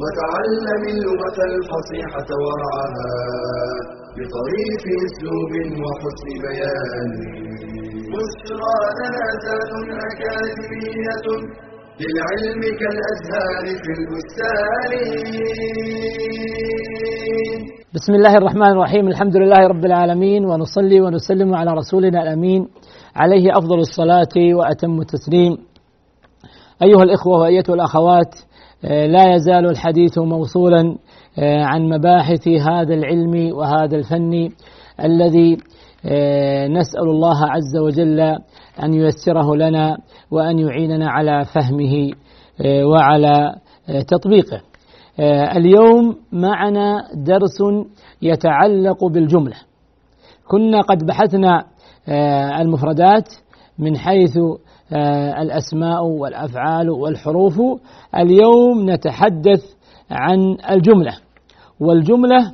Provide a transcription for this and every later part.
وتعلم اللغة الفصيحة ورعاها بطريف أسلوب وحسن بيان. بشرى لنا زاد أكاديمية للعلم كالأزهار في البستان. بسم الله الرحمن الرحيم. الحمد لله رب العالمين ونصلي ونسلم على رسولنا الأمين. عليه أفضل الصلاة وأتم التسليم. أيها الإخوة وأيتها الأخوات لا يزال الحديث موصولا عن مباحث هذا العلم وهذا الفن الذي نسأل الله عز وجل أن ييسره لنا وأن يعيننا على فهمه وعلى تطبيقه. اليوم معنا درس يتعلق بالجملة. كنا قد بحثنا المفردات من حيث الأسماء والأفعال والحروف. اليوم نتحدث عن الجملة. والجملة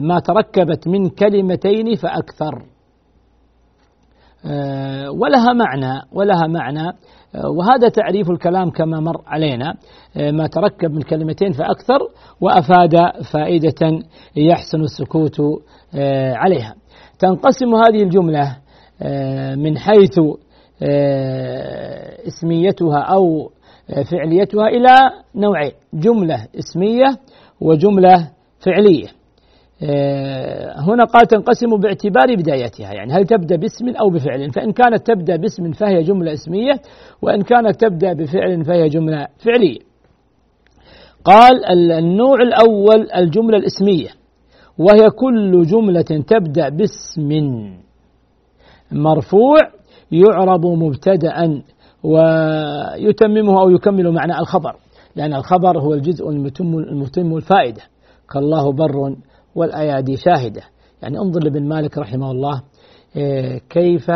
ما تركبت من كلمتين فأكثر. ولها معنى ولها معنى. وهذا تعريف الكلام كما مر علينا. ما تركب من كلمتين فأكثر وأفاد فائدة يحسن السكوت عليها. تنقسم هذه الجملة من حيث اسميتها أو فعليتها إلى نوعين جملة اسمية وجملة فعلية. هنا قال تنقسم باعتبار بدايتها يعني هل تبدأ باسم أو بفعل؟ فإن كانت تبدأ باسم فهي جملة اسمية وإن كانت تبدأ بفعل فهي جملة فعلية. قال النوع الأول الجملة الاسمية وهي كل جملة تبدأ باسم مرفوع يعرب مبتدأ ويتممه أو يكمل معنى الخبر لأن الخبر هو الجزء المتم المتم الفائدة. كالله بر والأيادي شاهدة. يعني انظر لابن مالك رحمه الله كيف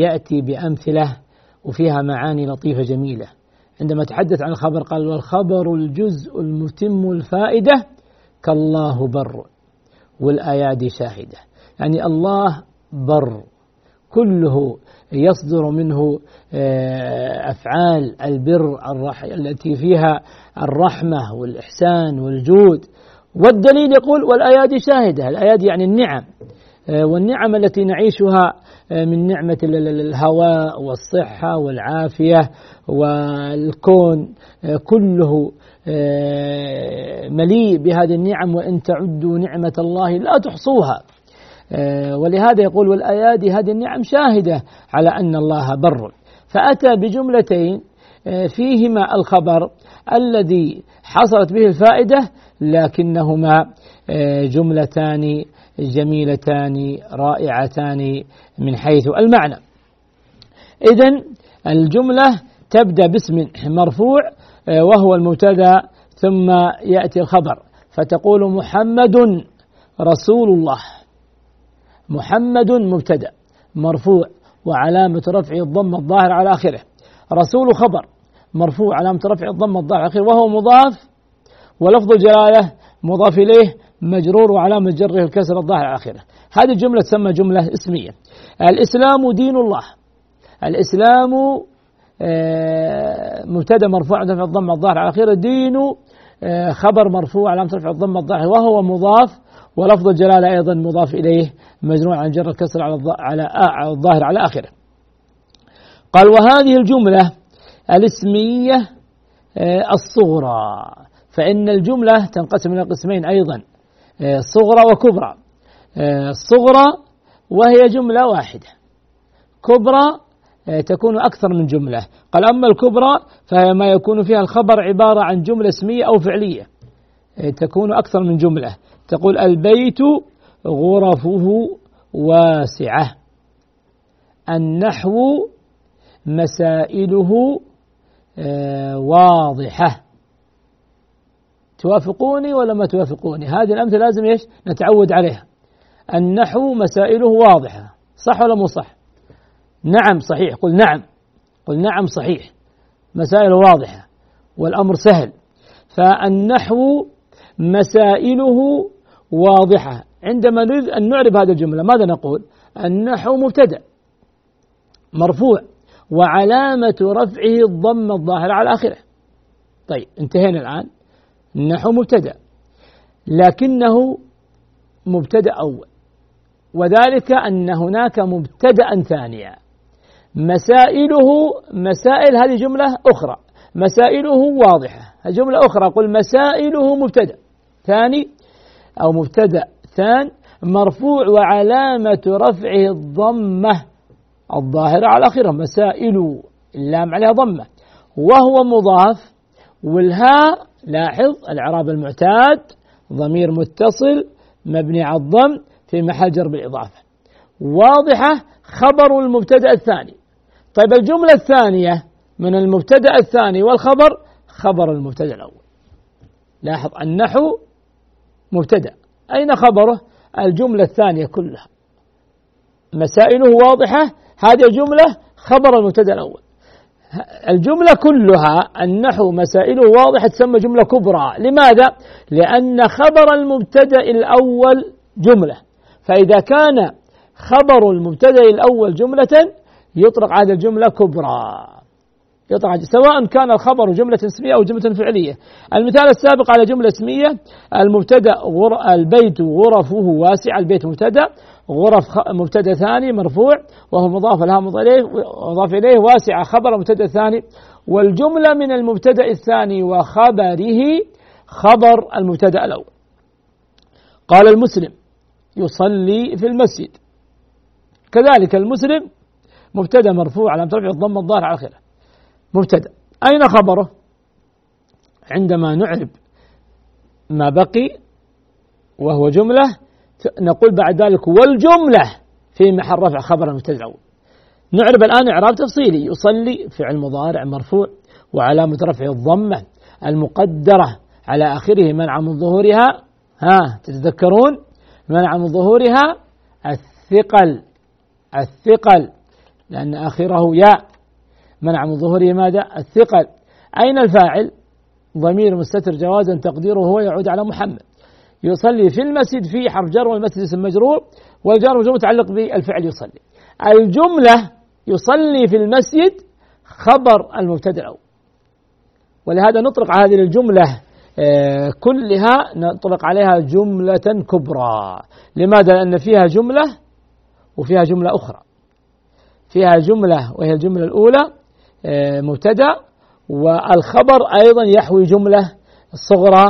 يأتي بأمثلة وفيها معاني لطيفة جميلة. عندما تحدث عن الخبر قال والخبر الجزء المتم الفائدة كالله بر والأيادي شاهدة. يعني الله بر كله يصدر منه أفعال البر التي فيها الرحمة والإحسان والجود. والدليل يقول والأيادي شاهدة. الأيادي يعني النعم. والنعم التي نعيشها من نعمة الهواء والصحة والعافية والكون. كله مليء بهذه النعم. وإن تعدوا نعمة الله لا تحصوها. ولهذا يقول والأيادي هذه النعم شاهدة على أن الله بر. فأتى بجملتين فيهما الخبر الذي حصلت به الفائدة لكنهما جملتان جميلتان رائعتان من حيث المعنى. إذا الجملة تبدأ باسم مرفوع وهو المبتدأ ثم يأتي الخبر. فتقول محمد رسول الله. محمد مبتدأ مرفوع وعلامة رفعه الضم الظاهر على آخره. رسول خبر مرفوع علامة رفع الضم الظاهر على آخره وهو مضاف ولفظ الجلالة مضاف إليه مجرور وعلامة جره الكسر الظاهر على آخره. هذه الجملة تسمى جملة اسمية. الإسلام دين الله. الإسلام مبتدأ مرفوع علامة الضم الظاهر على آخره. دين خبر مرفوع علامة رفع الضم الظاهر وهو مضاف ولفظ الجلالة أيضا مضاف إليه مجرور عن جر الكسر على على الظاهر على آخره. قال وهذه الجملة الاسمية الصغرى. فإن الجملة تنقسم إلى قسمين أيضا صغرى وكبرى. الصغرى وهي جملة واحدة. كبرى تكون أكثر من جملة. قال أما الكبرى فهي ما يكون فيها الخبر عبارة عن جملة اسمية أو فعلية تكون أكثر من جملة. تقول البيت غرفه واسعة النحو مسائله واضحة. توافقوني ولا ما توافقوني؟ هذه الأمثلة لازم إيش؟ نتعود عليها. النحو مسائله واضحة صح ولا مو صح؟ نعم صحيح. قل نعم. قل نعم صحيح. مسائل واضحة. والأمر سهل. فالنحو مسائله واضحة. عندما نريد أن نعرب هذه الجملة ماذا نقول؟ النحو مبتدأ مرفوع وعلامة رفعه الضم الظاهر على آخره. طيب انتهينا الآن. النحو مبتدأ لكنه مبتدأ أول. وذلك أن هناك مبتدأ ثانيا مسائله مسائل هذه جملة أخرى. مسائله واضحة. جملة أخرى قل مسائله مبتدأ. ثاني أو مبتدأ. ثان مرفوع وعلامة رفعه الضمة. الظاهرة على آخره مسائل اللام عليها ضمة. وهو مضاف والهاء لاحظ الإعراب المعتاد ضمير متصل مبني على الضم في محل جر بالإضافة. واضحة خبر المبتدأ الثاني. طيب الجملة الثانية من المبتدأ الثاني والخبر خبر المبتدأ الأول. لاحظ النحو مبتدأ. أين خبره؟ الجملة الثانية كلها. مسائله واضحة هذه الجملة خبر المبتدأ الأول. الجملة كلها النحو مسائله واضحة تسمى جملة كبرى. لماذا؟ لأن خبر المبتدأ الأول جملة. فإذا كان خبر المبتدأ الأول جملة يطلق على الجملة كبرى. يطلق سواء كان الخبر جملة اسمية أو جملة فعلية. المثال السابق على جملة اسمية المبتدأ غر... البيت غرفه واسعة البيت مبتدأ غرف مبتدأ ثاني مرفوع وهو مضاف لها مضاف إليه واسعة خبر مبتدأ ثاني. والجملة من المبتدأ الثاني وخبره خبر المبتدأ الأول. قال المسلم يصلي في المسجد. كذلك المسلم مبتدأ مرفوع على ترفع الضم الظاهر على اخره مبتدأ. أين خبره؟ عندما نعرب ما بقي وهو جملة نقول بعد ذلك والجملة في محل رفع خبر المبتدأ. الأول نعرب الآن إعراب تفصيلي. يصلي فعل مضارع مرفوع وعلامة رفعه الضمة المقدرة على آخره منع من ظهورها. ها تتذكرون؟ منع من ظهورها الثقل الثقل لأن آخره ياء. منع من ظهوره ماذا؟ الثقل أين الفاعل؟ ضمير مستتر جوازا تقديره هو يعود على محمد يصلي في المسجد في حرف جر والمسجد اسم مجرور والجار مجرور متعلق بالفعل يصلي الجملة يصلي في المسجد خبر المبتدأ ولهذا نطلق على هذه الجملة آه، كلها نطلق عليها جملة كبرى لماذا؟ لأن فيها جملة وفيها جملة أخرى فيها جملة وهي الجملة الأولى آه، مبتدأ والخبر أيضا يحوي جملة صغرى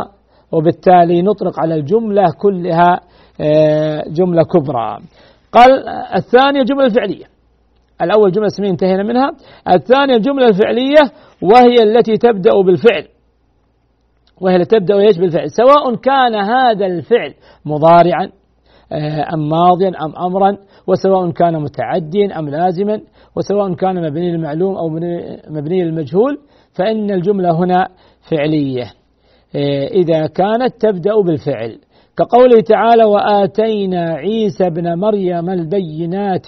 وبالتالي نطلق على الجملة كلها آه، جملة كبرى. قال الثانية جملة فعلية. الأول جملة اسمية انتهينا منها. الثانية الجملة الفعلية وهي التي تبدأ بالفعل. وهي التي تبدأ إيش؟ بالفعل. سواء كان هذا الفعل مضارعا آه، أم ماضيا أم أمرا وسواء كان متعديا أم لازما وسواء كان مبني للمعلوم أو مبني للمجهول فإن الجملة هنا فعلية. آه، إذا كانت تبدأ بالفعل. كقوله تعالى وآتينا عيسى ابن مريم البينات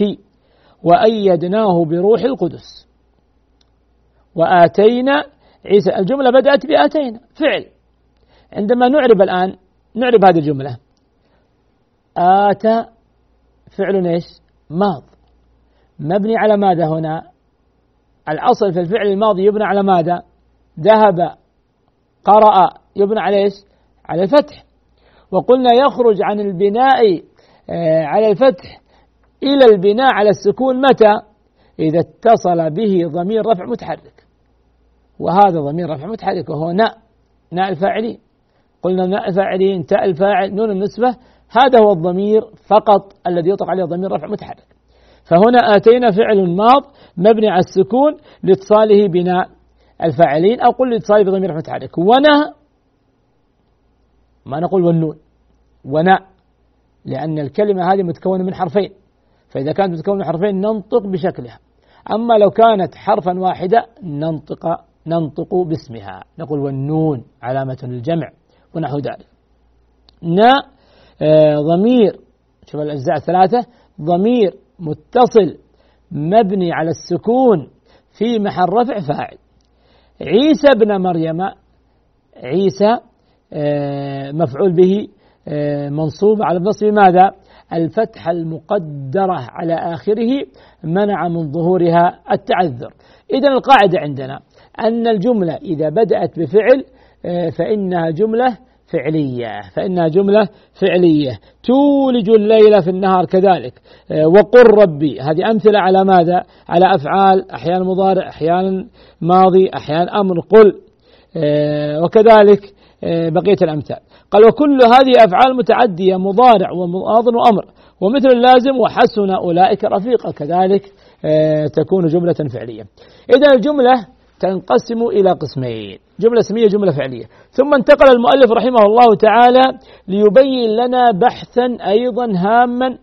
وأيدناه بروح القدس وآتينا عيسى الجملة بدأت بآتينا فعل. عندما نعرب الآن نعرب هذه الجملة. آتى فعل إيش؟ ماض مبني على ماذا هنا؟ الأصل في الفعل الماضي يبنى على ماذا؟ ذهب قرأ يبنى على إيش؟ على الفتح وقلنا يخرج عن البناء آه، على الفتح إلى البناء على السكون متى؟ إذا اتصل به ضمير رفع متحرك وهذا ضمير رفع متحرك وهو ناء ناء الفاعلين قلنا ناء الفاعلين تاء الفاعل نون النسبة هذا هو الضمير فقط الذي يطلق عليه ضمير رفع متحرك. فهنا آتينا فعل ماض مبني على السكون لاتصاله بناء الفاعلين أو قل لاتصاله بضمير رفع متحرك. ونا ما نقول والنون. وناء. لأن الكلمة هذه متكونة من حرفين. فإذا كانت متكونة من حرفين ننطق بشكلها. أما لو كانت حرفا واحدة ننطق ننطق باسمها. نقول والنون علامة للجمع ونحو ذلك. نا ضمير شوف الأجزاء الثلاثة ضمير متصل مبني على السكون في محل رفع فاعل عيسى ابن مريم عيسى آه، مفعول به آه، منصوب على النصب ماذا؟ الفتحة المقدرة على آخره منع من ظهورها التعذر إذا القاعدة عندنا أن الجملة إذا بدأت بفعل آه، فإنها جملة فعلية فإنها جملة فعلية. تولج الليل في النهار كذلك. آه، وقل ربي هذه أمثلة على ماذا؟ على أفعال أحيانا مضارع أحيانا ماضي أحيانا أمر. قل. آه، وكذلك بقية الأمثال. قال وكل هذه أفعال متعدية مضارع وماض وأمر. ومثل اللازم وحسن أولئك رفيقا. كذلك تكون جملة فعلية. إذا الجملة تنقسم إلى قسمين. جملة اسمية جملة فعلية. ثم انتقل المؤلف رحمه الله تعالى ليبين لنا بحثا أيضا هاما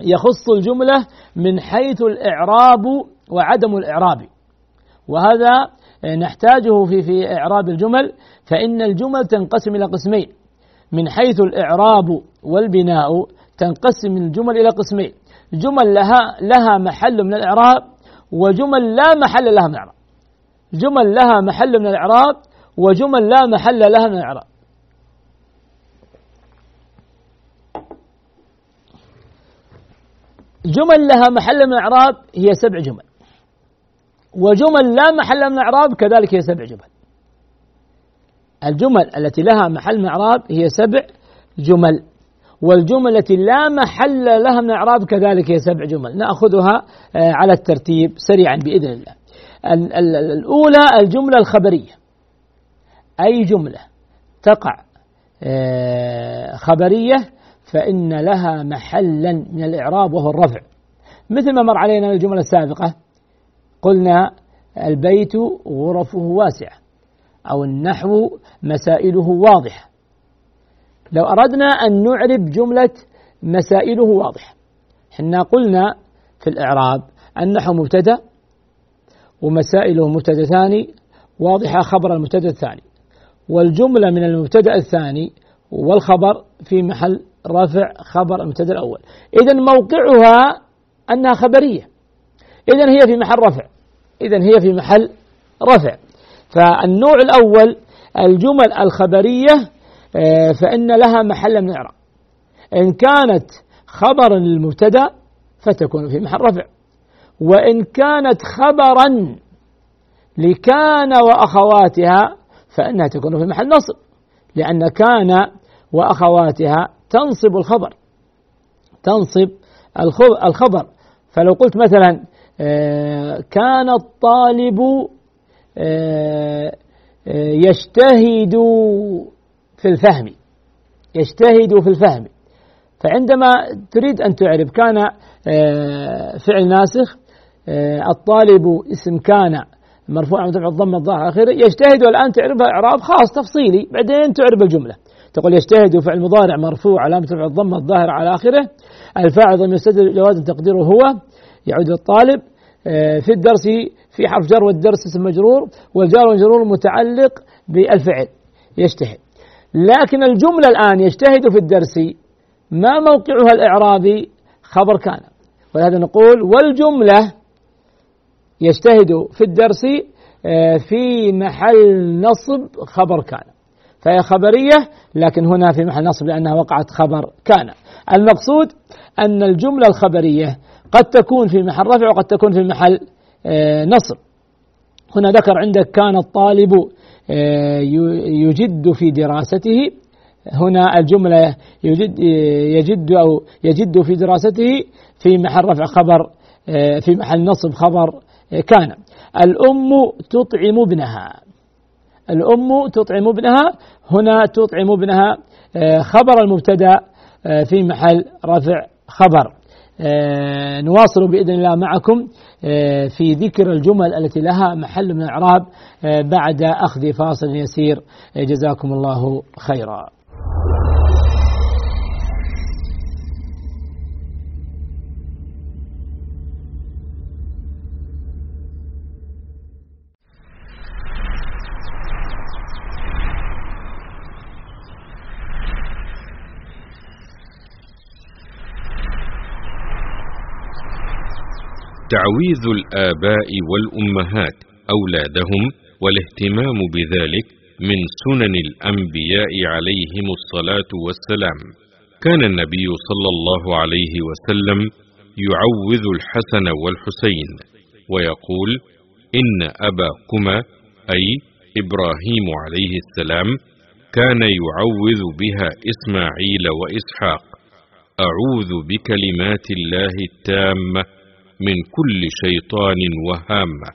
يخص الجملة من حيث الإعراب وعدم الإعراب. وهذا نحتاجه في في إعراب الجمل فإن الجمل تنقسم إلى قسمين. من حيث الإعراب والبناء تنقسم الجمل إلى قسمين. جمل لها لها محل من الإعراب وجمل لا محل لها من الإعراب. جمل لها محل من الإعراب وجمل لا محل لها من الإعراب. جمل لها محل من الإعراب هي سبع جمل. وجمل لا محل من الإعراب كذلك هي سبع جمل. الجمل التي لها محل من الإعراب هي سبع جمل. والجمل التي لا محل لها من إعراب كذلك هي سبع جمل. نأخذها آه، على الترتيب سريعا بإذن الله. الأولى الجملة الخبرية. أي جملة تقع آه، خبرية فإن لها محلا من الإعراب وهو الرفع. مثل ما مر علينا الجملة السابقة قلنا البيت غرفه واسعة أو النحو مسائله واضحة. لو أردنا أن نعرب جملة مسائله واضحة حنا قلنا في الإعراب النحو مبتدأ ومسائله مبتدأ ثاني واضحة خبر المبتدأ الثاني. والجملة من المبتدأ الثاني والخبر في محل رفع خبر المبتدأ الأول. إذا موقعها أنها خبرية. إذا هي في محل رفع. إذا هي في محل رفع. فالنوع الأول الجمل الخبرية آه، فإن لها محل من الإعراب إن كانت خبرا للمبتدأ فتكون في محل رفع. وإن كانت خبرا لكان وأخواتها فإنها تكون في محل نصب لأن كان وأخواتها تنصب الخبر تنصب الخبر. فلو قلت مثلا آه، كان الطالب آه، يجتهد في الفهم يجتهد في الفهم. فعندما تريد أن تعرب كان آه، فعل ناسخ آه، الطالب اسم كان مرفوع عن دفع الضم الظاهر آخره يجتهد والآن تعربها إعراب خاص تفصيلي بعدين تعرب الجملة. تقول يجتهد فعل مضارع مرفوع علامة رفع الضم الظاهر على آخره الفاعل ضمير يستدر جواز تقديره هو يعود للطالب آه، في الدرس في حرف جر والدرس اسم مجرور والجار والمجرور متعلق بالفعل يجتهد. لكن الجملة الآن يجتهد في الدرس ما موقعها الإعرابي؟ خبر كان. ولهذا نقول والجملة يجتهد في الدرس آه، في محل نصب خبر كان. فهي خبرية لكن هنا في محل نصب لأنها وقعت خبر كان. المقصود أن الجملة الخبرية قد تكون في محل رفع وقد تكون في محل آه، نصب. هنا ذكر عندك كان الطالب آه، يجد في دراسته. هنا الجملة يجد يجد أو يجد في دراسته في محل رفع خبر في محل نصب خبر كان. الأم تطعم ابنها. الأم تطعم ابنها. هنا تطعم ابنها. خبر المبتدأ في محل رفع خبر. آه، نواصل بإذن الله معكم آه، في ذكر الجمل التي لها محل من الإعراب آه، بعد أخذ فاصل يسير. جزاكم الله خيرا. تعويذ الآباء والأمهات أولادهم والاهتمام بذلك من سنن الأنبياء عليهم الصلاة والسلام. كان النبي صلى الله عليه وسلم يعوذ الحسن والحسين ويقول إن أباكما أي إبراهيم عليه السلام كان يعوذ بها إسماعيل وإسحاق. أعوذ بكلمات الله التامة من كل شيطان وهامة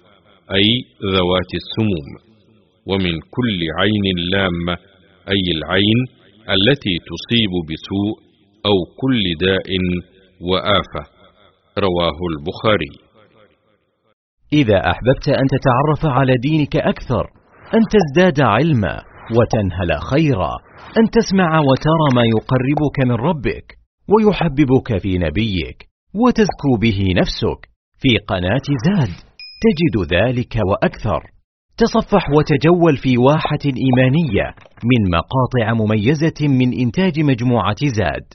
أي ذوات السموم ومن كل عين لامة أي العين التي تصيب بسوء أو كل داء وآفة. رواه البخاري. إذا أحببت أن تتعرف على دينك أكثر أن تزداد علما وتنهل خيرا أن تسمع وترى ما يقربك من ربك ويحببك في نبيك وتزكو به نفسك في قناة زاد. تجد ذلك وأكثر. تصفح وتجول في واحة إيمانية من مقاطع مميزة من إنتاج مجموعة زاد.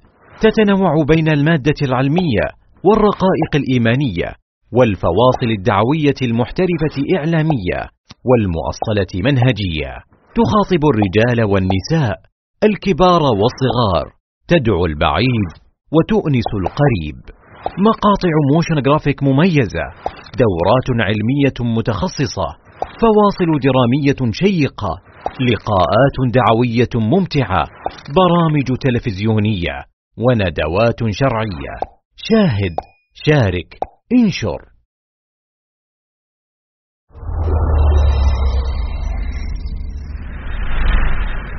تتنوع بين المادة العلمية والرقائق الإيمانية والفواصل الدعوية المحترفة إعلامية والمؤصلة منهجية. تخاطب الرجال والنساء الكبار والصغار تدعو البعيد وتؤنس القريب. مقاطع motion graphic مميزة دورات علمية متخصصة فواصل درامية شيقة لقاءات دعوية ممتعة برامج تلفزيونية وندوات شرعية. شاهد شارك انشر.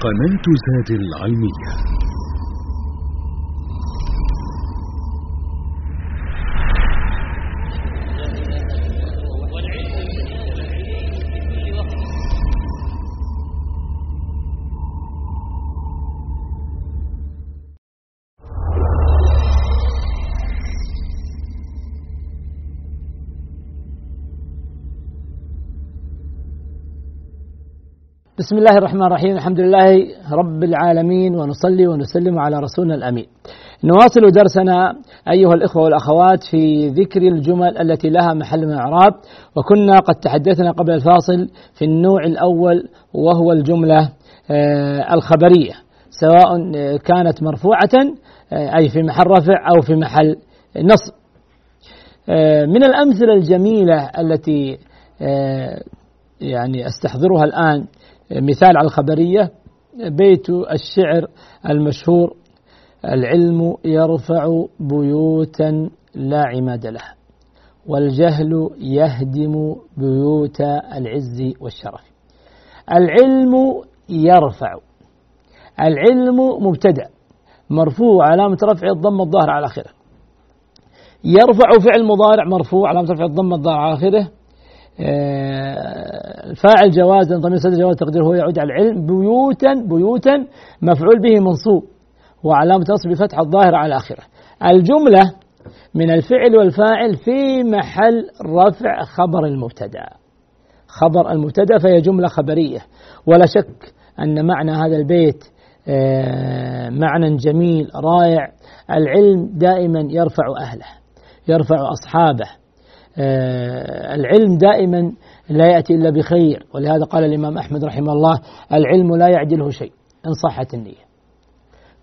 قناة زاد العلمية. بسم الله الرحمن الرحيم الحمد لله رب العالمين ونصلي ونسلم على رسولنا الامين. نواصل درسنا ايها الاخوه والاخوات في ذكر الجمل التي لها محل من الاعراب وكنا قد تحدثنا قبل الفاصل في النوع الأول وهو الجمله الخبريه سواء كانت مرفوعه اي في محل رفع أو في محل نصب. من الامثله الجميله التي يعني استحضرها الان مثال على الخبرية بيت الشعر المشهور العلم يرفع بيوتا لا عماد لها والجهل يهدم بيوت العز والشرف. العلم يرفع العلم مبتدأ مرفوع علامة رفع الضم الظاهر على آخره. يرفع فعل مضارع مرفوع علامة رفع الضم الظاهر على آخره. الفاعل جوازا ضمير صدر جواز تقديره هو يعود على العلم بيوتا بيوتا مفعول به منصوب وعلامة نصب فتح الظاهر على آخره. الجملة من الفعل والفاعل في محل رفع خبر المبتدأ. خبر المبتدأ فهي جملة خبرية. ولا شك أن معنى هذا البيت آه، معنى جميل رائع. العلم دائما يرفع أهله يرفع أصحابه آه، العلم دائما لا يأتي إلا بخير ولهذا قال الإمام أحمد رحمه الله العلم لا يعدله شيء إن صحت النية.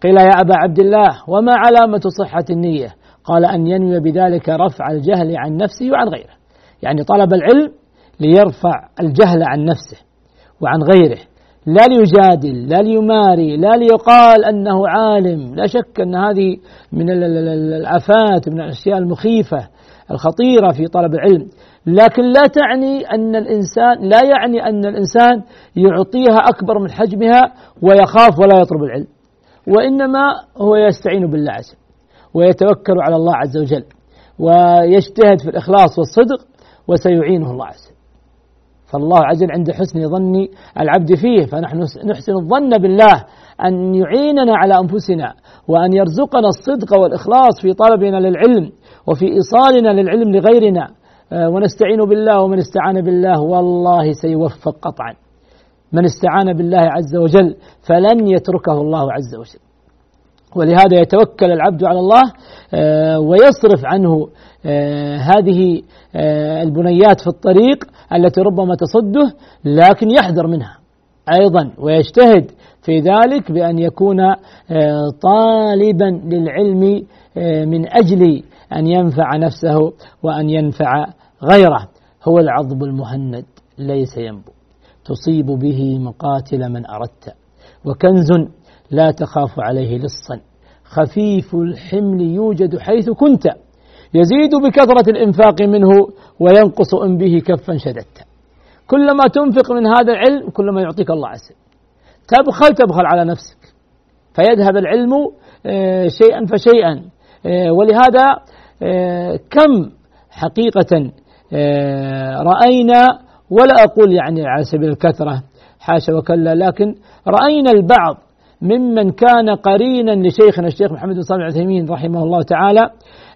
قيل يا أبا عبد الله وما علامة صحة النية؟ قال أن ينوي بذلك رفع الجهل عن نفسه وعن غيره. يعني طلب العلم ليرفع الجهل عن نفسه وعن غيره لا ليجادل لا ليماري لا ليقال أنه عالم. لا شك أن هذه من الآفات من الأشياء المخيفة الخطيرة في طلب العلم. لكن لا تعني أن الإنسان لا يعني أن الإنسان يعطيها أكبر من حجمها ويخاف ولا يطلب العلم. وإنما هو يستعين بالله عز ويتوكل على الله عز وجل ويجتهد في الإخلاص والصدق وسيعينه الله عز وجل. فالله عز وجل عند حسن ظن العبد فيه. فنحن نحسن الظن بالله أن يعيننا على أنفسنا وأن يرزقنا الصدق والإخلاص في طلبنا للعلم. وفي إيصالنا للعلم لغيرنا آه، ونستعين بالله ومن استعان بالله والله سيوفق قطعا. من استعان بالله عز وجل فلن يتركه الله عز وجل. ولهذا يتوكل العبد على الله آه، ويصرف عنه آه، هذه البنيات في الطريق التي ربما تصده لكن يحذر منها أيضا ويجتهد في ذلك بأن يكون طالبا للعلم من أجل أن ينفع نفسه وأن ينفع غيره. هو العضب المهند ليس ينبو. تصيب به مقاتل من أردت. وكنز لا تخاف عليه لصا خفيف الحمل يوجد حيث كنت. يزيد بكثرة الإنفاق منه وينقص إن به كفا شددت. كلما تنفق من هذا العلم كلما يعطيك الله وجل تبخل تبخل على نفسك. فيذهب العلم آه، شيئا فشيئا. آه، ولهذا كم حقيقة رأينا ولا أقول يعني على سبيل الكثرة حاشا وكلا لكن رأينا البعض ممن كان قرينا لشيخنا الشيخ محمد بن صالح العثيمين رحمه الله تعالى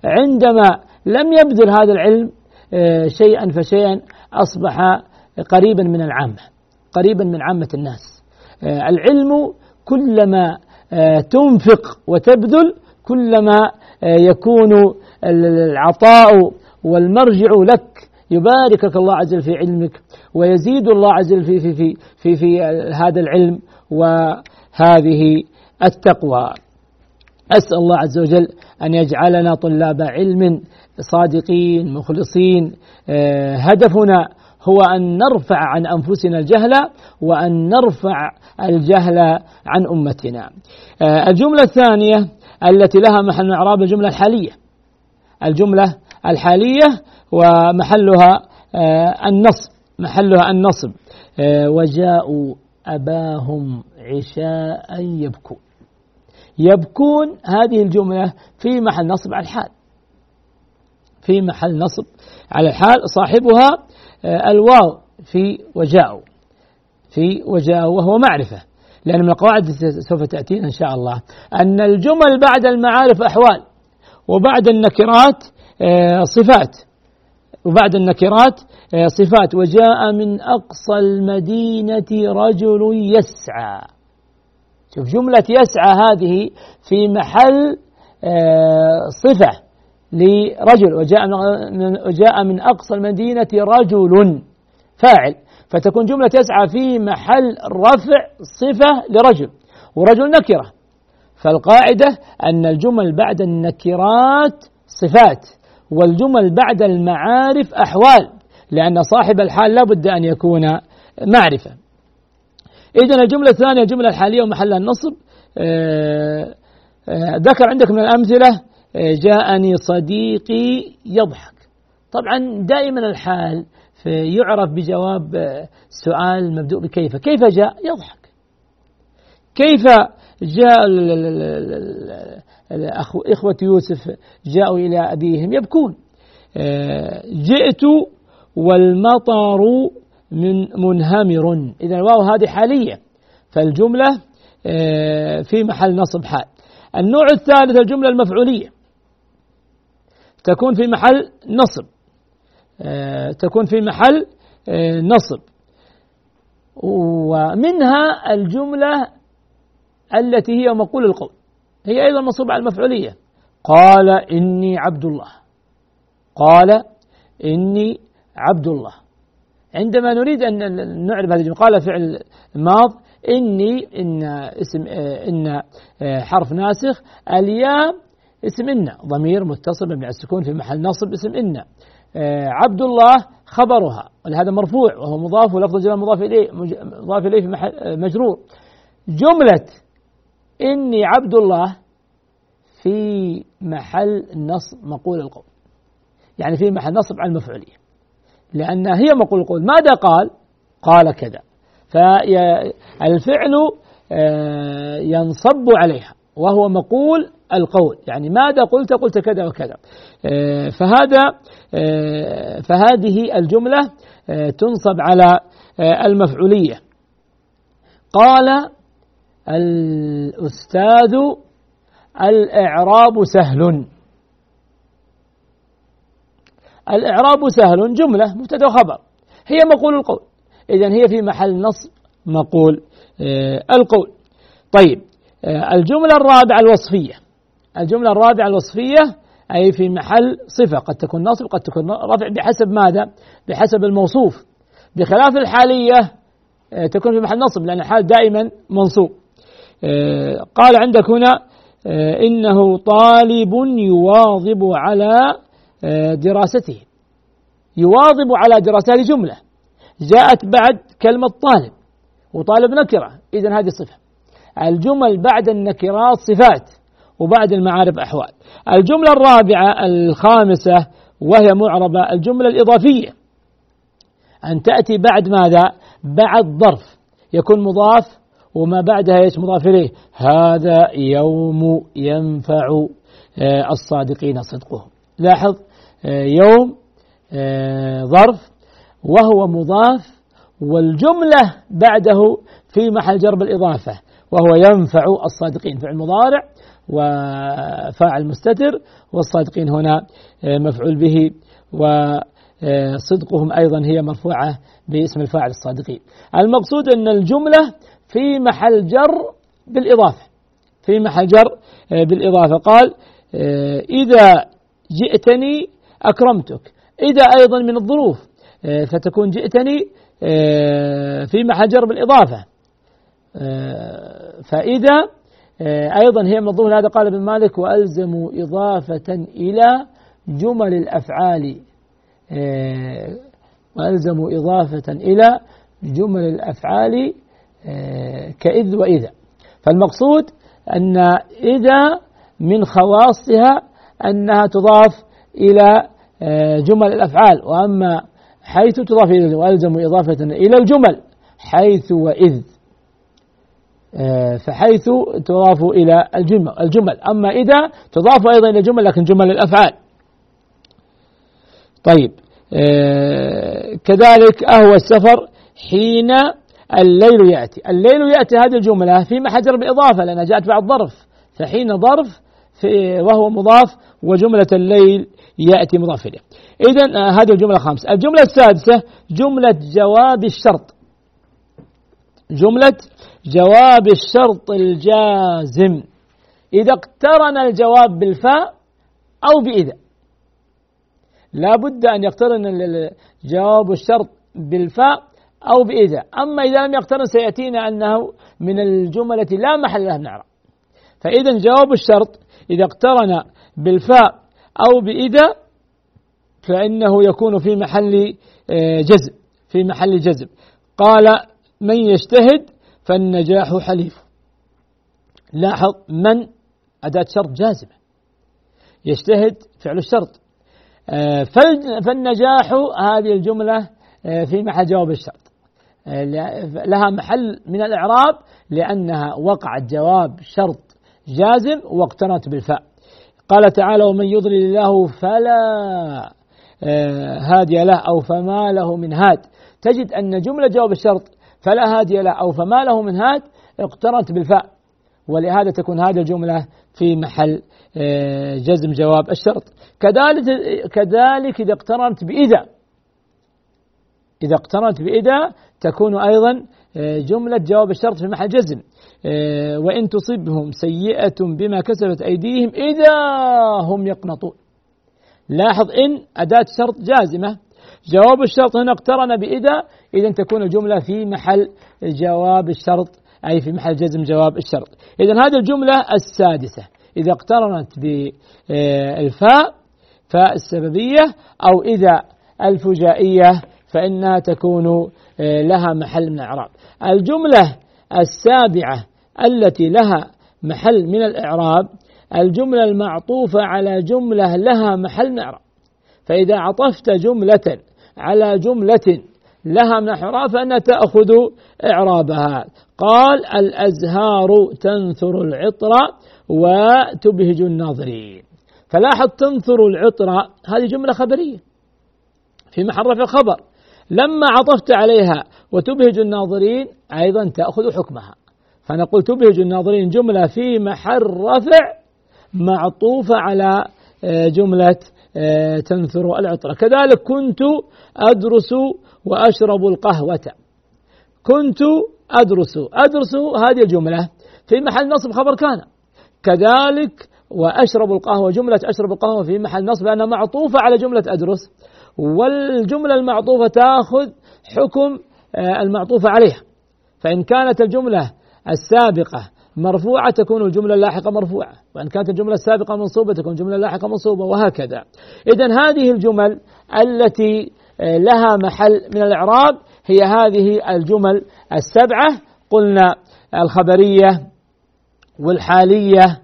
عندما لم يبذل هذا العلم آه، شيئا فشيئا أصبح قريبا من العامة قريبا من عامة الناس. آه، العلم كلما آه، تنفق وتبذل كلما يكون العطاء والمرجع لك يباركك الله عز وجل في علمك ويزيد الله عز وجل في في في في, في هذا العلم وهذه التقوى. أسأل الله عز وجل أن يجعلنا طلاب علم صادقين مخلصين آه، هدفنا هو أن نرفع عن أنفسنا الجهل وأن نرفع الجهل عن أمتنا. آه، الجملة الثانية التي لها محل إعراب الجملة الحالية. الجملة الحالية ومحلها آه، النصب محلها النصب. آه، وجاءوا أباهم عشاء يبكون يبكون هذه الجملة في محل نصب على الحال. في محل نصب على الحال صاحبها آه، الواو في وجاءوا في وجاءوا وهو معرفة. لأن من القواعد سوف تأتينا إن شاء الله أن الجمل بعد المعارف أحوال. وبعد النكرات صفات. وبعد النكرات آه، صفات. وجاء من أقصى المدينة رجل يسعى. شوف جملة يسعى هذه في محل آه، صفة لرجل. وجاء من, وجاء من أقصى المدينة رجل فاعل. فتكون جملة يسعى في محل رفع صفة لرجل. ورجل نكرة. فالقاعدة أن الجمل بعد النكرات صفات والجمل بعد المعارف أحوال لأن صاحب الحال لا بد أن يكون معرفة إذا الجملة الثانية الجملة الحالية ومحلها النصب. آه، آه، ذكر عندك من الأمثلة آه، جاءني صديقي يضحك. طبعا دائما الحال يعرف بجواب سؤال مبدوء بكيف كيف جاء؟ يضحك. كيف جاء إخوة يوسف جاءوا إلى أبيهم يبكون. آه، جئت والمطر من منهمر. إذا الواو هذه حالية. فالجملة آه، في محل نصب حال. النوع الثالث الجملة المفعولية. تكون في محل نصب. آه، تكون في محل نصب. ومنها الجملة التي هي مقول القول. هي أيضا منصوبة على المفعولية. قال إني عبد الله. قال إني عبد الله. عندما نريد أن نعرف الجملة قال فعل ماض إني إن اسم إن حرف ناسخ الياء اسم إن ضمير متصل مبني على السكون في محل نصب اسم إن. عبد الله خبرها ولهذا مرفوع وهو مضاف ولفظ الجلال مضاف إليه مضاف إليه في محل مجرور. جملة إني عبد الله في محل نصب مقول القول. يعني في محل نصب على المفعولية. لأن هي مقول القول. ماذا قال؟ قال كذا. فالفعل آه، ينصب عليها. وهو مقول القول. يعني ماذا قلت؟ قلت كذا وكذا. آه، فهذا آه، فهذه الجملة تنصب على المفعولية. قال الأستاذ الإعراب سهل. الإعراب سهل جملة مبتدأ وخبر هي مقول القول. إذا هي في محل نصب مقول آه، القول. طيب آه، الجملة الرابعة الوصفية. الجملة الرابعة الوصفية أي في محل صفة. قد تكون نصب قد تكون رفع بحسب ماذا؟ بحسب الموصوف. بخلاف الحالية آه، تكون في محل نصب لأن الحال دائما منصوب. قال عندك هنا إنه طالب يواظب على دراسته. يواظب على دراسة هذه جملة. جاءت بعد كلمة طالب وطالب نكرة. إذا هذه صفة. الجمل بعد النكرات صفات وبعد المعارف أحوال. الجملة الرابعة الخامسة وهي معربة الجملة الإضافية. أن تأتي بعد ماذا؟ بعد ظرف. يكون مضاف وما بعدها إيش مضاف إليه؟ هذا يوم ينفع آه، الصادقين صدقهم. لاحظ آه، يوم آه، ظرف وهو مضاف والجملة بعده في محل جر بالإضافة وهو ينفع الصادقين فعل مضارع وفاعل مستتر والصادقين هنا مفعول به وصدقهم أيضا هي مرفوعة باسم الفاعل الصادقين. المقصود أن الجملة في محل جر بالإضافة. في محل جر آه، بالإضافة. قال آه، إذا جئتني أكرمتك. إذا أيضا من الظروف فتكون جئتني في محل جر بالإضافة. فإذا آه، أيضا هي من ضمن هذا. قال ابن مالك وألزموا إضافة إلى جمل الأفعال. آه، وألزموا إضافة إلى جمل الأفعال آه، كإذ وإذا. فالمقصود أن إذا من خواصها أنها تضاف إلى جمل الأفعال. وأما حيث تضاف إلى وألزموا إضافة إلى الجمل حيث وإذ. آه، فحيث تضاف إلى الجمل, الجمل. أما إذا تضاف أيضا إلى الجمل لكن جمل الأفعال. طيب آه، كذلك أهو السفر حين الليل يأتي. الليل يأتي هذه الجملة في محجر بإضافة لأنها جاءت بعد ظرف. فحين ظرف وهو مضاف وجملة الليل يأتي مضاف إليه. إذا آه، هذه الجملة الخامسة الجملة السادسة جملة جواب الشرط. جملة جواب الشرط الجازم. إذا اقترن الجواب بالفاء أو بإذا. لا بد أن يقترن جواب الشرط بالفاء أو بإذا أما إذا لم يقترن سيأتينا أنه من الجملة لا محل لها من إعراب فإذا جواب الشرط إذا اقترن بالفاء أو بإذا فإنه يكون في محل آه، جزم في محل جزم. قال من يجتهد فالنجاح حليف. لاحظ من أداة شرط جازمة يجتهد فعل الشرط. آه، فالنجاح هذه الجملة آه، في محل جواب الشرط. لها محل من الإعراب لأنها وقعت جواب شرط جازم واقترنت بالفاء. قال تعالى ومن يضلل الله فلا هادي له أو فما له من هاد. تجد أن جملة جواب الشرط فلا هادي له أو فما له من هاد اقترنت بالفاء. ولهذا تكون هذه الجملة في محل آه، جزم جواب الشرط. كذلك كذلك إذا اقترنت بإذا إذا اقترنت بإذا تكون أيضا آه، جملة جواب الشرط في محل جزم. آه، وإن تصبهم سيئة بما كسبت أيديهم إذا هم يقنطون. لاحظ إن أداة شرط جازمة. جواب الشرط هنا اقترن بإذا. إذا تكون الجملة في محل جواب الشرط أي في محل جزم جواب الشرط. إذا هذه الجملة السادسة. إذا اقترنت بالفاء فاء السببية أو إذا الفجائية فإنها تكون آه، لها محل من الإعراب. الجملة السابعة التي لها محل من الإعراب الجملة المعطوفة على جملة لها محل من الإعراب. فإذا عطفت جملة على جملة لها من أحراف فأنها تأخذ إعرابها. قال الأزهار تنثر العطر وتبهج الناظرين. فلاحظ تنثر العطر هذه جملة خبرية في محل رفع لما عطفت عليها وتبهج الناظرين أيضا تأخذ حكمها. فنقول تبهج الناظرين جملة في محل رفع معطوفة على آه، جملة آه، تنثر العطر. كذلك كنت أدرس وأشرب القهوة. كنت أدرس. أدرس هذه الجملة في محل نصب خبر كان. كذلك وأشرب القهوة جملة أشرب القهوة في محل نصب لأنها معطوفة على جملة أدرس. والجملة المعطوفة تأخذ حكم آه، المعطوفة عليها. فإن كانت الجملة السابقة مرفوعة تكون الجملة اللاحقة مرفوعة وإن كانت الجملة السابقة منصوبة تكون الجملة اللاحقة منصوبة وهكذا. إذا هذه الجمل التي آه، لها محل من الإعراب هي هذه الجمل السبعة قلنا الخبرية والحالية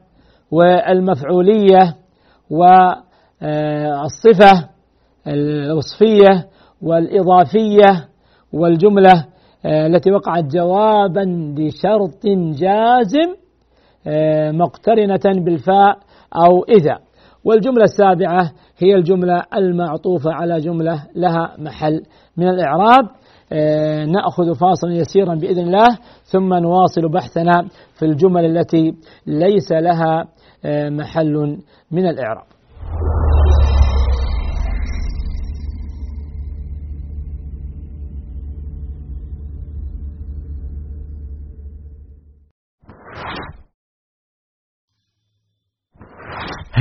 والمفعولية والصفة الوصفية والإضافية والجملة آه، التي وقعت جوابا لشرط جازم آه، مقترنة بالفاء أو إذا. والجملة السابعة هي الجملة المعطوفة على جملة لها محل من الإعراب. آه، نأخذ فاصلا يسيرا بإذن الله ثم نواصل بحثنا في الجمل التي ليس لها محل من الإعراب.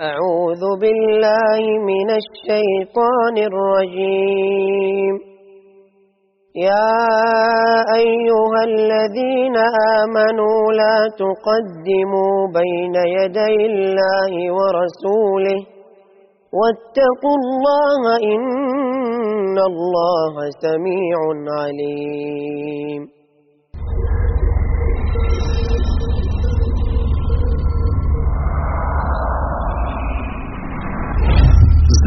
أعوذ بالله من الشيطان الرجيم. يا أيها الذين آمنوا لا تقدموا بين يدي الله ورسوله. واتقوا الله إن الله سميع عليم.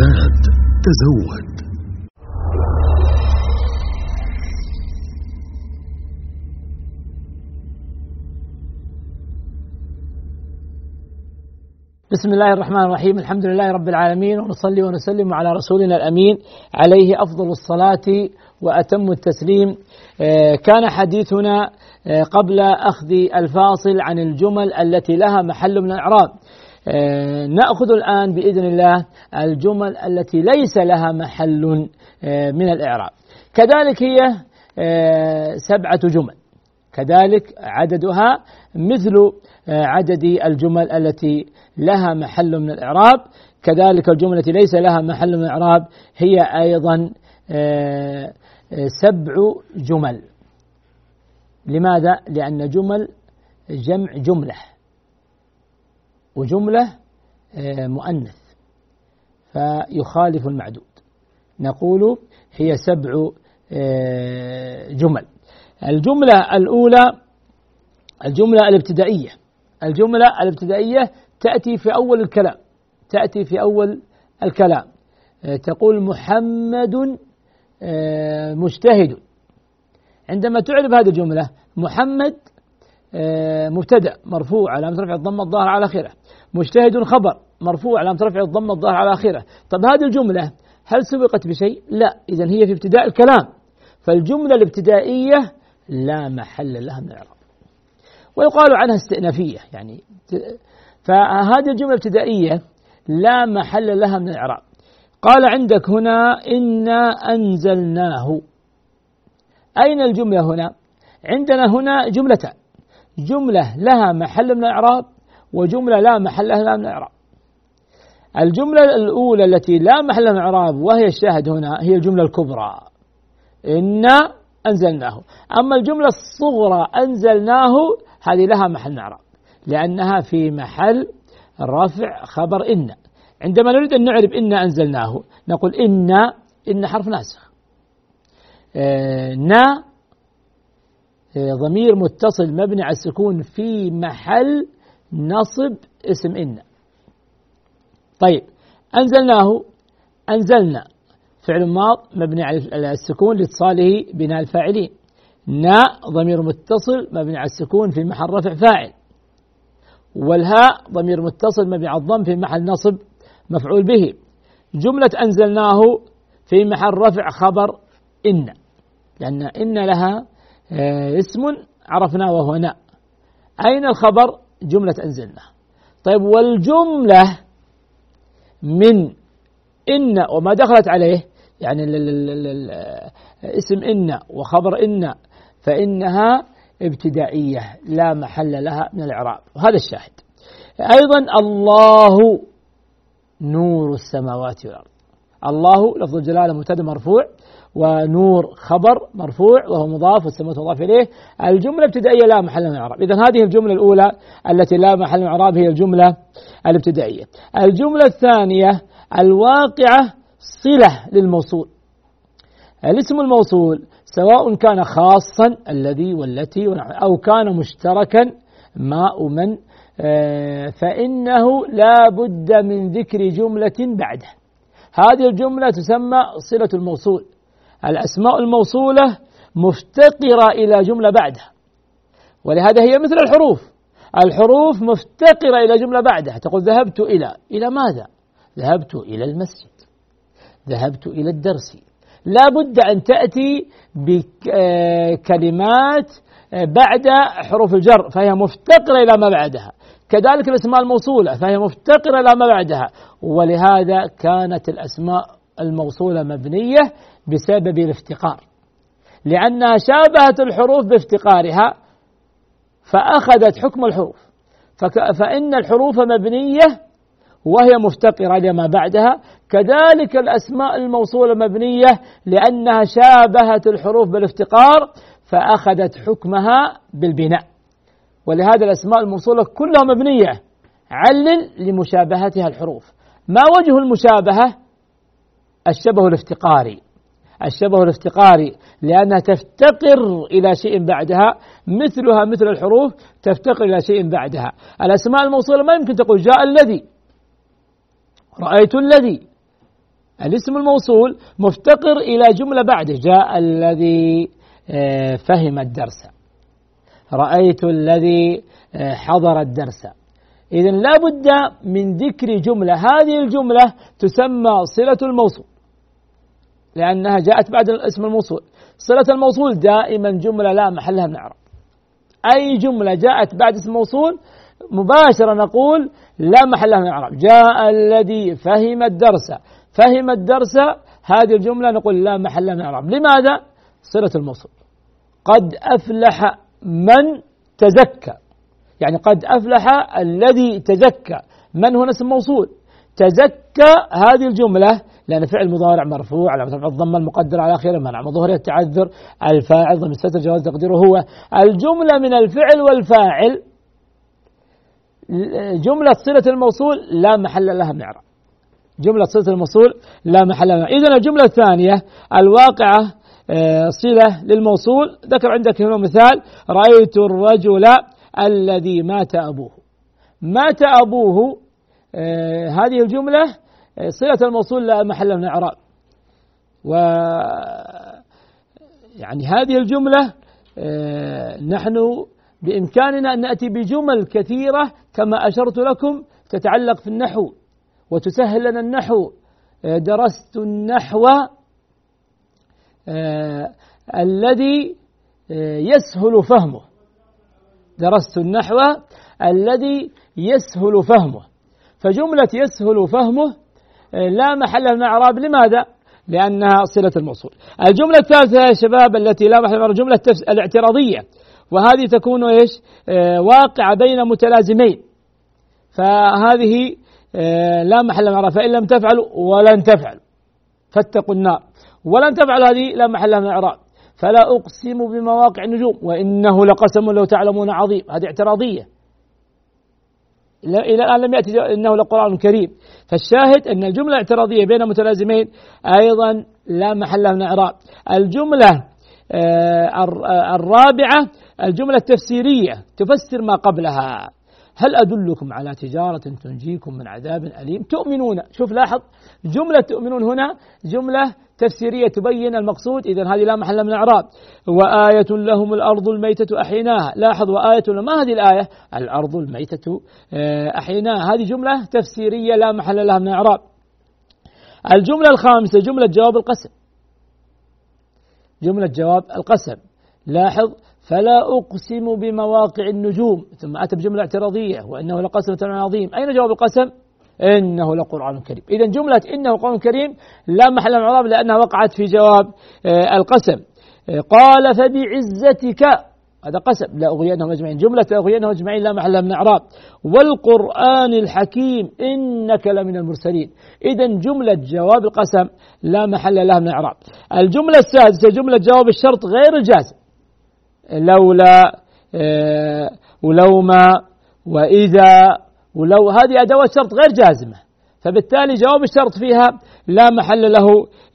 زاد تزود. بسم الله الرحمن الرحيم. الحمد لله رب العالمين ونصلي ونسلم على رسولنا الأمين. عليه أفضل الصلاة وأتم التسليم. آه، كان حديثنا آه، قبل أخذ الفاصل عن الجمل التي لها محل من الأعراب. نأخذ الآن بإذن الله الجمل التي ليس لها محل آه، من الإعراب. كذلك هي آه، سبعة جمل. كذلك عددها مثل عدد الجمل التي لها محل من الإعراب. كذلك الجمله التي ليس لها محل من الإعراب هي أيضا سبع جمل. لماذا؟ لأن جمل جمع جملة. وجملة آه، مؤنث فيخالف المعدود. نقول هي سبع آه، جمل. الجملة الأولى الجملة الابتدائية. الجملة الابتدائية تأتي في أول الكلام تأتي في أول الكلام. تقول محمد مجتهد. عندما تعرف هذه الجملة محمد مبتدأ مرفوع علامة رفع الضمة الظاهر على آخره. مجتهد خبر مرفوع علامة رفع الضمة الظاهر على آخره. طب هذه الجملة هل سبقت بشيء؟ لا. إذا هي في ابتداء الكلام. فالجملة الابتدائية لا محل لها من الإعراب. ويقال عنها استئنافية يعني فهذه الجملة الابتدائية لا محل لها من الإعراب. قال عندك هنا إنا أنزلناه. أين الجملة هنا؟ عندنا هنا جملتان. جملة لها محل من الإعراب وجملة لا محل لها من الإعراب. الجملة الأولى التي لا محل من الإعراب وهي الشاهد هنا هي الجملة الكبرى. إنا أنزلناه. أما الجملة الصغرى أنزلناه هذه لها محل من الإعراب لأنها في محل رفع خبر إن. عندما نريد أن نعرف إنا أنزلناه نقول إنا إن حرف ناسخ. آه نا ضمير متصل مبني على السكون في محل نصب اسم إن. طيب أنزلناه. أنزلنا. فعل ماض مبني على السكون لاتصاله بناء الفاعلين. نا ضمير متصل مبني على السكون في محل رفع فاعل. والهاء ضمير متصل مبني على الضم في محل نصب مفعول به. جملة أنزلناه في محل رفع خبر إن. لأن إن لها اسم عرفناه وهو ناء أين الخبر؟ جملة أنزلنا. طيب والجملة من إن وما دخلت عليه يعني اسم إن وخبر إن فإنها ابتدائية لا محل لها من الإعراب. وهذا الشاهد. أيضا الله نور السماوات والأرض. الله لفظ الجلالة مبتدأ مرفوع. ونور خبر مرفوع وهو مضاف والسماوات مضاف إليه. الجملة الابتدائية لا محل من الإعراب إذا هذه الجملة الأولى التي لا محل من الإعراب هي الجملة الابتدائية. الجملة الثانية الواقعة صلة للموصول. الاسم الموصول سواء كان خاصا الذي والتي أو كان مشتركا ما ومن فإنه لا بد من ذكر جملة بعده هذه الجملة تسمى صلة الموصول. الأسماء الموصولة مفتقرة إلى جملة بعدها. ولهذا هي مثل الحروف. الحروف مفتقرة إلى جملة بعدها. تقول ذهبت إلى. إلى ماذا؟ ذهبت إلى المسجد. ذهبت إلى الدرس. لا بد أن تأتي بكلمات بعد حروف الجر فهي مفتقرة إلى ما بعدها. كذلك الأسماء الموصولة فهي مفتقرة إلى ما بعدها. ولهذا كانت الأسماء الموصولة مبنية بسبب الافتقار. لأنها شابهت الحروف بافتقارها فأخذت حكم الحروف. فإن الحروف مبنية وهي مفتقرة لما بعدها. كذلك الأسماء الموصولة مبنية لأنها شابهت الحروف بالافتقار فأخذت حكمها بالبناء. ولهذا الأسماء الموصولة كلها مبنية. علل لمشابهتها الحروف. ما وجه المشابهة؟ الشبه الافتقاري. الشبه الافتقاري لأنها تفتقر إلى شيء بعدها مثلها مثل الحروف تفتقر إلى شيء بعدها. الأسماء الموصولة ما يمكن تقول جاء الذي رأيت الذي. الاسم الموصول مفتقر إلى جملة بعده جاء الذي فهم الدرس. رأيت الذي حضر الدرس. إذا لا بد من ذكر جملة. هذه الجملة تسمى صلة الموصول. لأنها جاءت بعد الاسم الموصول. صلة الموصول دائما جملة لا محل لها من الإعراب. أي جملة جاءت بعد اسم موصول مباشرة نقول لا محل لها من الإعراب. جاء الذي فهم الدرس. فهم الدرس هذه الجملة نقول لا محل لها من الإعراب. لماذا؟ صلة الموصول. قد أفلح من تزكى. يعني قد أفلح الذي تزكى. من هنا اسم موصول؟ تزكى هذه الجملة لأن فعل مضارع مرفوع على رفع الضمة المقدرة على آخره منع من ظهور التعذر الفاعل ضمن ستر جواز تقديره هو. الجملة من الفعل والفاعل جملة صلة الموصول لا محل لها من إعراب جملة صلة الموصول لا محل لها إذا الجملة الثانية الواقعة صلة للموصول. ذكر عندك هنا مثال رأيت الرجل الذي مات أبوه. مات أبوه آه، هذه الجملة آه، صلة الموصول لا محل من الإعراب. و يعني هذه الجملة آه، نحن بإمكاننا أن نأتي بجمل كثيرة كما أشرت لكم تتعلق في النحو. وتسهل لنا النحو. درست النحو الذي يسهل فهمه. درست النحو الذي يسهل فهمه. فجملة يسهل فهمه آه، لا محل من الإعراب. لماذا؟ لأنها صلة الموصول. الجملة الثالثة يا شباب التي لا محل من جملة الاعتراضية. وهذه تكون إيش؟ آه، واقعة بين متلازمين. فهذه آه، لا محل من الإعراب. فإن لم تفعلوا ولن تفعلوا. فاتقوا النار. ولن تفعلوا هذه لا محل من الإعراب. فلا أقسم بمواقع النجوم. وإنه لقسم لو تعلمون عظيم. هذه اعتراضية. إلى الآن لم يأتي إنه لقرآن كريم. فالشاهد أن الجملة الاعتراضية بين متلازمين أيضا لا محل من إعراب. الجملة آه، الرابعة الجملة التفسيرية تفسر ما قبلها. هل أدلكم على تجارة تنجيكم من عذاب أليم؟ تؤمنون. شوف لاحظ جملة تؤمنون هنا جملة تفسيرية تبين المقصود. إذا هذه لا محل من الإعراب. وآية لهم الأرض الميتة أحيناها. لاحظ وآية ما هذه الآية؟ الأرض الميتة آه، أحيناها. هذه جملة تفسيرية لا محل لها من الإعراب. الجملة الخامسة جملة جواب القسم. جملة جواب القسم. لاحظ فلا أقسم بمواقع النجوم. ثم أتى بجملة اعتراضية وإنه لقسم عظيم. أين جواب القسم؟ إنه لقرآن كريم. إذا جملة إنه قرآن كريم لا محل من لأنها وقعت في جواب آه، القسم. آه، قال فبعزتك. هذا قسم. لا أغوينهم أجمعين. جملة لا أغوينهم أجمعين لا محل من إعراب والقرآن الحكيم إنك لمن المرسلين. إذا جملة جواب القسم لا محل لها من إعراب الجملة السادسة جملة جواب الشرط غير الجازم. لولا آه، ولو ما وإذا ولو هذه أدوات شرط غير جازمة. فبالتالي جواب الشرط فيها لا محل له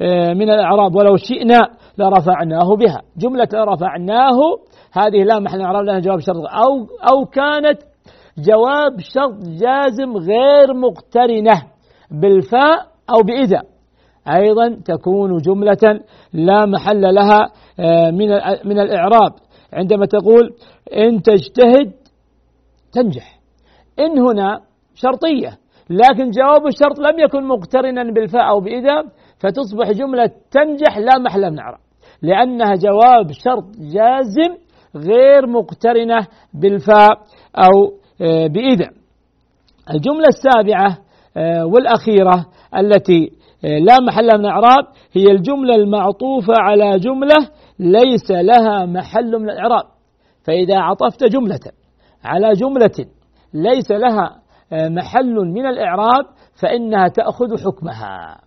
آه، من الإعراب ولو شئنا لرفعناه بها. جملة رفعناه هذه لا محل إعراب لها جواب شرط. أو أو كانت جواب شرط جازم غير مقترنة بالفاء أو بإذا. أيضا تكون جملة لا محل لها آه، من من الإعراب. عندما تقول إن تجتهد تنجح. إن هنا شرطية لكن جواب الشرط لم يكن مقترنا بالفاء أو بإذا فتصبح جملة تنجح لا محل من إعراب لأنها جواب شرط جازم غير مقترنة بالفاء أو آه، بإذا. الجملة السابعة آه، والأخيرة التي آه، لا محل من إعراب هي الجملة المعطوفة على جملة ليس لها محل من الإعراب. فإذا عطفت جملة على جملة ليس لها آه، محل من الإعراب فإنها تأخذ حكمها.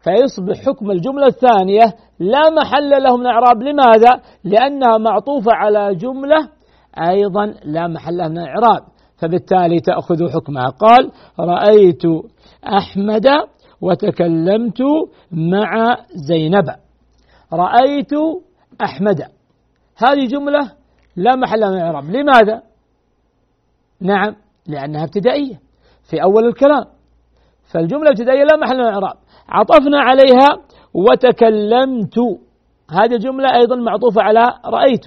فيصبح حكم الجملة الثانية لا محل له من الإعراب. لماذا؟ لأنها معطوفة على جملة أيضا لا محل لها من الإعراب فبالتالي تأخذ حكمها. قال رأيت أحمد وتكلمت مع زينب. رأيت أحمد. هذه جملة لا محل من الإعراب لماذا؟ نعم لأنها ابتدائية في أول الكلام. فالجملة الابتدائية لا محل من الإعراب عطفنا عليها وتكلمت. هذه الجملة أيضا معطوفة على رأيت.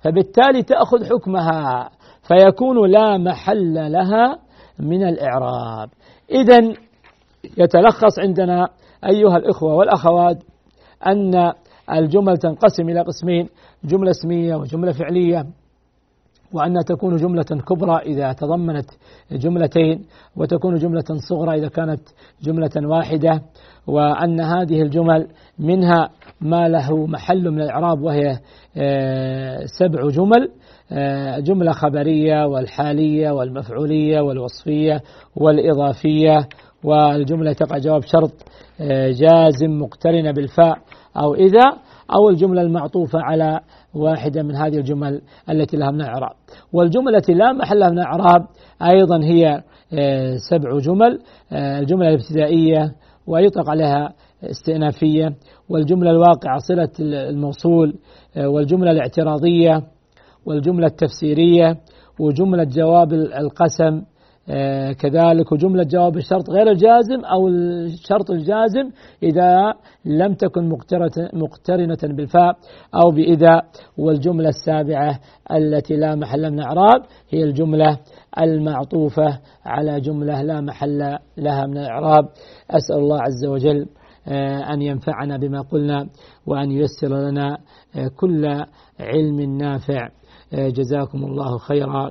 فبالتالي تأخذ حكمها فيكون لا محل لها من الإعراب. إذا يتلخص عندنا أيها الإخوة والأخوات أن الجمل تنقسم إلى قسمين جملة اسمية وجملة فعلية وأنها تكون جملة كبرى إذا تضمنت جملتين وتكون جملة صغرى إذا كانت جملة واحدة وأن هذه الجمل منها ما له محل من الإعراب وهي آه، سبع جمل آه، جملة خبرية والحالية والمفعولية والوصفية والإضافية والجملة تقع جواب شرط آه، جازم مقترنة بالفاء. أو إذا أو الجملة المعطوفة على واحدة من هذه الجمل التي لها من الإعراب والجملة التي لا محل لها من الإعراب أيضا هي آه، سبع جمل آه، الجملة الابتدائية ويطلق عليها استئنافية والجملة الواقعة صلة الموصول آه، والجملة الاعتراضية والجملة التفسيرية وجملة جواب القسم كذلك جملة جواب الشرط غير الجازم أو الشرط الجازم إذا لم تكن مقترنة بالفاء أو بإذا والجملة السابعة التي لا محل من إعراب هي الجملة المعطوفة على جملة لا محل لها من الإعراب أسأل الله عز وجل آه، أن ينفعنا بما قلنا وأن ييسر لنا آه، كل علم نافع. جزاكم الله خيرا.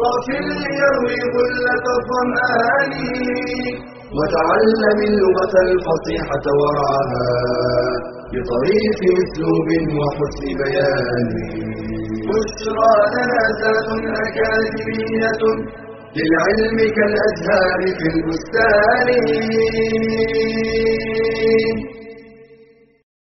صاف ليروي غلة الظمآن وتعلم اللغة الفصيحة ورعاها بطريق اسلوب وحسن بيان بشرى لنا ذات أكاديمية للعلم كالأزهار في البستان.